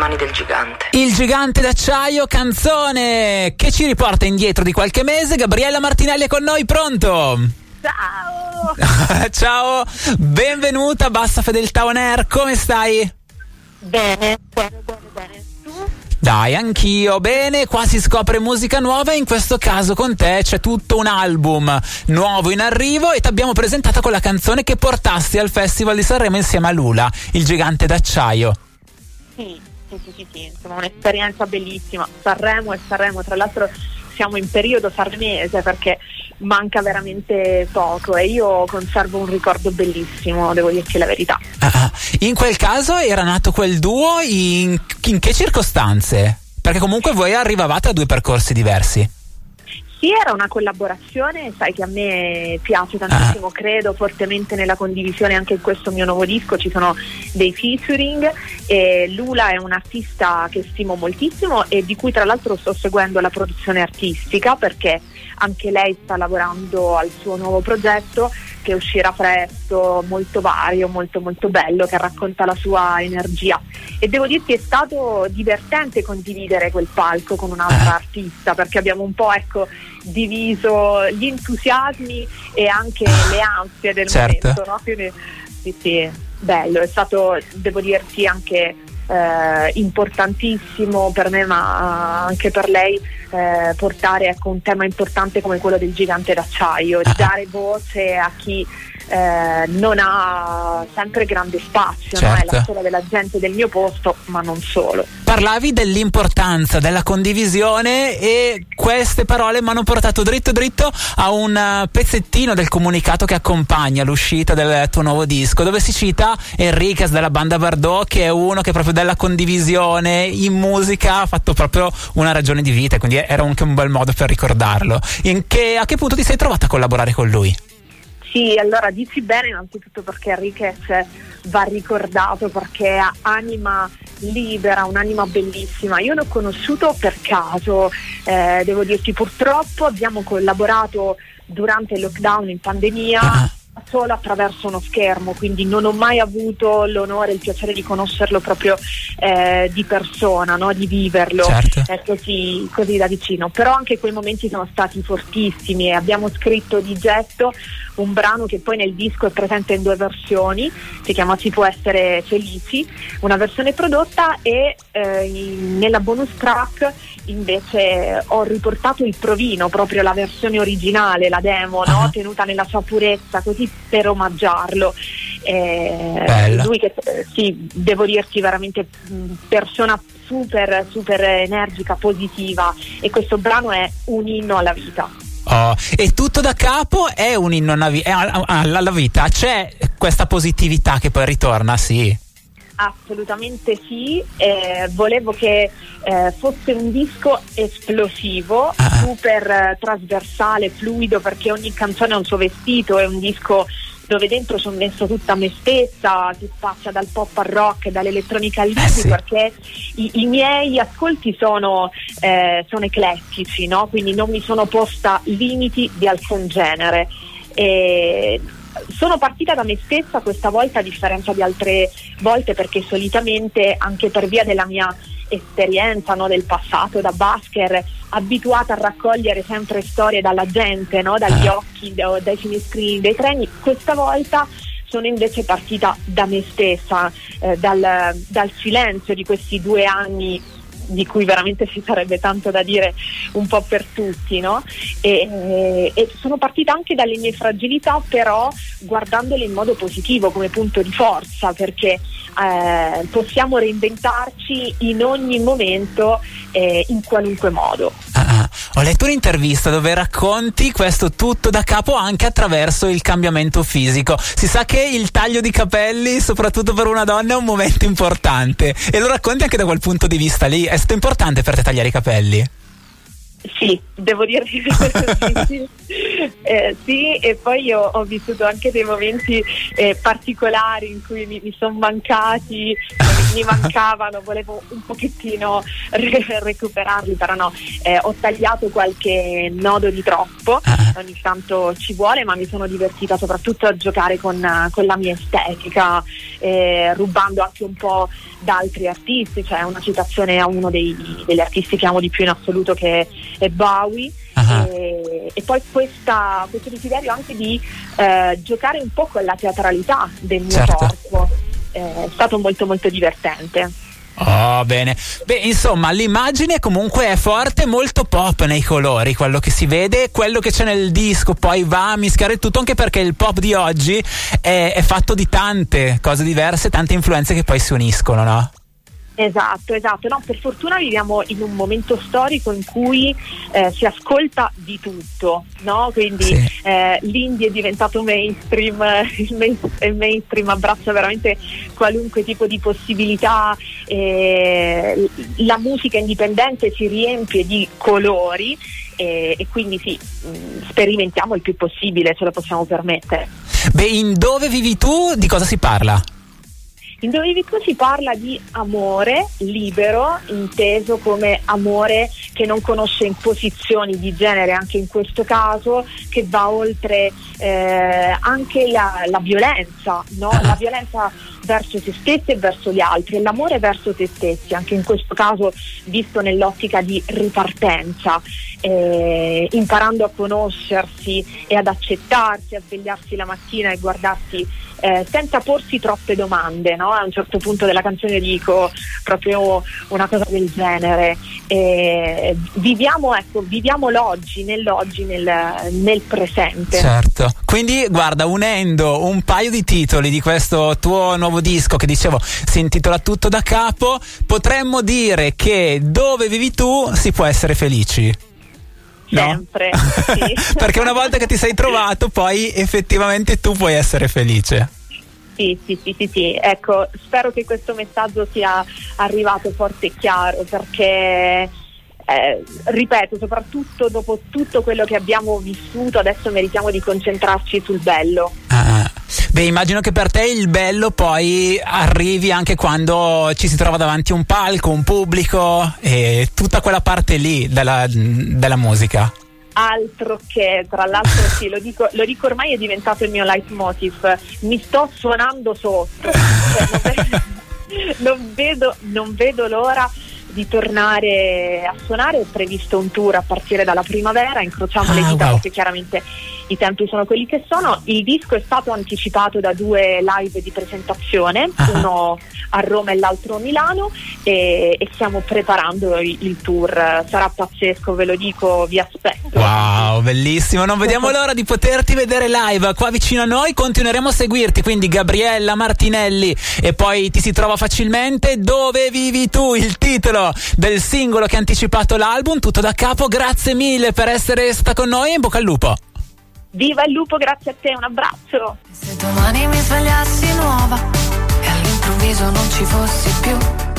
mani del gigante. Il gigante d'acciaio, canzone che ci riporta indietro di qualche mese. Gabriella Martinelli è con noi, pronto? Ciao! Ciao, benvenuta a Bassa Fedeltà On Air, come stai? Bene, bene, bene, bene. Dai, anch'io, bene, qua si scopre musica nuova e in questo caso con te c'è tutto un album nuovo in arrivo e ti abbiamo presentato con la canzone che portasti al Festival di Sanremo insieme a Lula, il gigante d'acciaio. Sì, sì, sì, sì, sì, insomma un'esperienza bellissima. Sanremo e Sanremo, tra l'altro siamo in periodo sanremese perché manca veramente poco e io conservo un ricordo bellissimo, devo dirti la verità. Ah, ah. in quel caso era nato quel duo in, in che circostanze? Perché comunque voi arrivavate a due percorsi diversi. Sì, era una collaborazione, sai che a me piace tantissimo, Ah. credo fortemente nella condivisione anche in questo mio nuovo disco, ci sono dei featuring e Lula è un artista che stimo moltissimo e di cui tra l'altro sto seguendo la produzione artistica perché anche lei sta lavorando al suo nuovo progetto che uscirà presto, molto vario, molto molto bello, che racconta la sua energia. E devo dirti è stato divertente condividere quel palco con un'altra Ah. artista perché abbiamo un po' ecco, diviso gli entusiasmi e anche le ansie del Certo. momento. No? Quindi sì, sì, bello, è stato, devo dirti, anche eh, importantissimo per me, ma anche per lei, eh, portare ecco, un tema importante come quello del gigante d'acciaio, Ah. dare voce a chi eh, non ha sempre grande spazio, no? è Certo. la storia della gente del mio posto, ma non solo. Parlavi dell'importanza della condivisione e queste parole mi hanno portato dritto dritto a un eh, pezzettino del comunicato che accompagna l'uscita del tuo nuovo disco, dove si cita Enriquez della banda Bardot, che è uno che proprio della condivisione in musica ha fatto proprio una ragione di vita, quindi era anche un bel modo per ricordarlo. In che- a che punto ti sei trovata a collaborare con lui? Sì, allora dici bene innanzitutto perché Enriquez va ricordato perché ha anima libera, un'anima bellissima. Io l'ho conosciuto per caso, eh, devo dirti purtroppo abbiamo collaborato durante il lockdown in pandemia. Ah. Solo attraverso uno schermo, quindi non ho mai avuto l'onore e il piacere di conoscerlo proprio eh, di persona, no? di viverlo Certo. eh, così, così da vicino. Però anche quei momenti sono stati fortissimi e abbiamo scritto di getto un brano che poi nel disco è presente in due versioni, si chiama Si può essere felici, una versione prodotta e eh, in- nella bonus track invece ho riportato il provino, proprio la versione originale, la demo, no? Ah. tenuta nella sua purezza, così per omaggiarlo. Eh, lui che eh, sì, devo dirti veramente mh, persona super super energica, positiva e questo brano è un inno alla vita. Oh, e tutto da capo è un inno alla vita, c'è questa positività che poi ritorna, sì. Assolutamente sì, eh, volevo che eh, fosse un disco esplosivo, Ah. super eh, trasversale, fluido, perché ogni canzone ha un suo vestito, è un disco dove dentro sono messo tutta me stessa, si spazia dal pop al rock, dall'elettronica al Eh, indie, sì. perché i, i miei ascolti sono, eh, sono eclettici, no? quindi non mi sono posta limiti di alcun genere. E sono partita da me stessa questa volta a differenza di altre volte perché solitamente anche per via della mia esperienza no, del passato da basker abituata a raccogliere sempre storie dalla gente, no, dagli Ah. occhi, da- dai finestrini dei treni, questa volta sono invece partita da me stessa, eh, dal, dal silenzio di questi due anni di cui veramente ci sarebbe tanto da dire un po' per tutti, no? E, e- sono partita anche dalle mie fragilità, però guardandole in modo positivo come punto di forza, perché eh, possiamo reinventarci in ogni momento, eh, in qualunque modo. Ho letto un'intervista dove racconti questo tutto da capo anche attraverso il cambiamento fisico. Si sa che il taglio di capelli, soprattutto per una donna, è un momento importante e lo racconti anche da quel punto di vista lì. È stato importante per te tagliare i capelli? Sì, devo dire che sì, sì. Eh, sì, e poi io ho vissuto anche dei momenti eh, particolari in cui mi, mi sono mancati, mi, mi, mancavano, volevo un pochettino re- recuperarli, però no, eh, ho tagliato qualche nodo di troppo, ah. ogni tanto ci vuole, ma mi sono divertita soprattutto a giocare con, con la mia estetica, eh, rubando anche un po' da altri artisti, cioè una citazione a uno dei, degli artisti che amo di più in assoluto che è Bowie. Uh-huh. E, e, poi questa, questo desiderio anche di eh, giocare un po' con la teatralità del mio certo. corpo eh, è stato molto molto divertente. Oh, bene. Beh, insomma, l'immagine comunque è forte, molto pop nei colori, quello che si vede, quello che c'è nel disco, poi va a mischiare tutto, anche perché il pop di oggi è, è fatto di tante cose diverse, tante influenze che poi si uniscono, no? Esatto, esatto. No, per fortuna viviamo in un momento storico in cui eh, si ascolta di tutto, no? quindi sì. eh, l'indie è diventato mainstream, il, main, il, mainstream abbraccia veramente qualunque tipo di possibilità, eh, la musica indipendente si riempie di colori e, e quindi sì, mh, sperimentiamo il più possibile, ce lo possiamo permettere. Beh, in dove vivi tu? Di cosa si parla? In Dove vivi tu si parla di amore libero, inteso come amore che non conosce imposizioni di genere, anche in questo caso, che va oltre eh, anche la, la violenza, no? Ah. la violenza verso se stessi e verso gli altri e l'amore verso se stessi, anche in questo caso visto nell'ottica di ripartenza, eh, imparando a conoscersi e ad accettarsi, a svegliarsi la mattina e guardarsi eh, senza porsi troppe domande. No? A un certo punto della canzone dico proprio una cosa del genere. Eh, viviamo, ecco, viviamo l'oggi, nell'oggi, nel, nel presente. Certo. Quindi, guarda, unendo un paio di titoli di questo tuo nuovo disco che dicevo si intitola Tutto da capo, potremmo dire che dove vivi tu si può essere felici. Sempre. No? Sì. Perché una volta che ti sei trovato, poi effettivamente tu puoi essere felice. Sì, sì, sì, sì, sì, ecco, spero che questo messaggio sia arrivato forte e chiaro perché eh, ripeto, soprattutto dopo tutto quello che abbiamo vissuto, adesso meritiamo di concentrarci sul bello. Ah, beh, immagino che per te il bello poi arrivi anche quando ci si trova davanti a un palco, un pubblico e tutta quella parte lì della, della musica. Altro che, tra l'altro sì, lo dico, lo dico, ormai è diventato il mio leitmotiv, mi sto suonando sotto, cioè, non, vedo, non vedo l'ora di tornare a suonare, è previsto un tour a partire dalla primavera, incrociamo ah, le dita wow. perché chiaramente i tempi sono quelli che sono. Il disco è stato anticipato da due live di presentazione, uh-huh. uno a Roma e l'altro a Milano e, e stiamo preparando il, il, tour. Sarà pazzesco, ve lo dico, vi aspetto. Wow, bellissimo, non vediamo l'ora di poterti vedere live qua vicino a noi, continueremo a seguirti, quindi Gabriella Martinelli e poi ti si trova facilmente dove vivi tu, il titolo del singolo che ha anticipato l'album, tutto da capo, grazie mille per essere stata con noi in bocca al lupo. Viva il lupo, grazie a te, un abbraccio. Se domani mi svegliassi nuova e all'improvviso non ci fossi più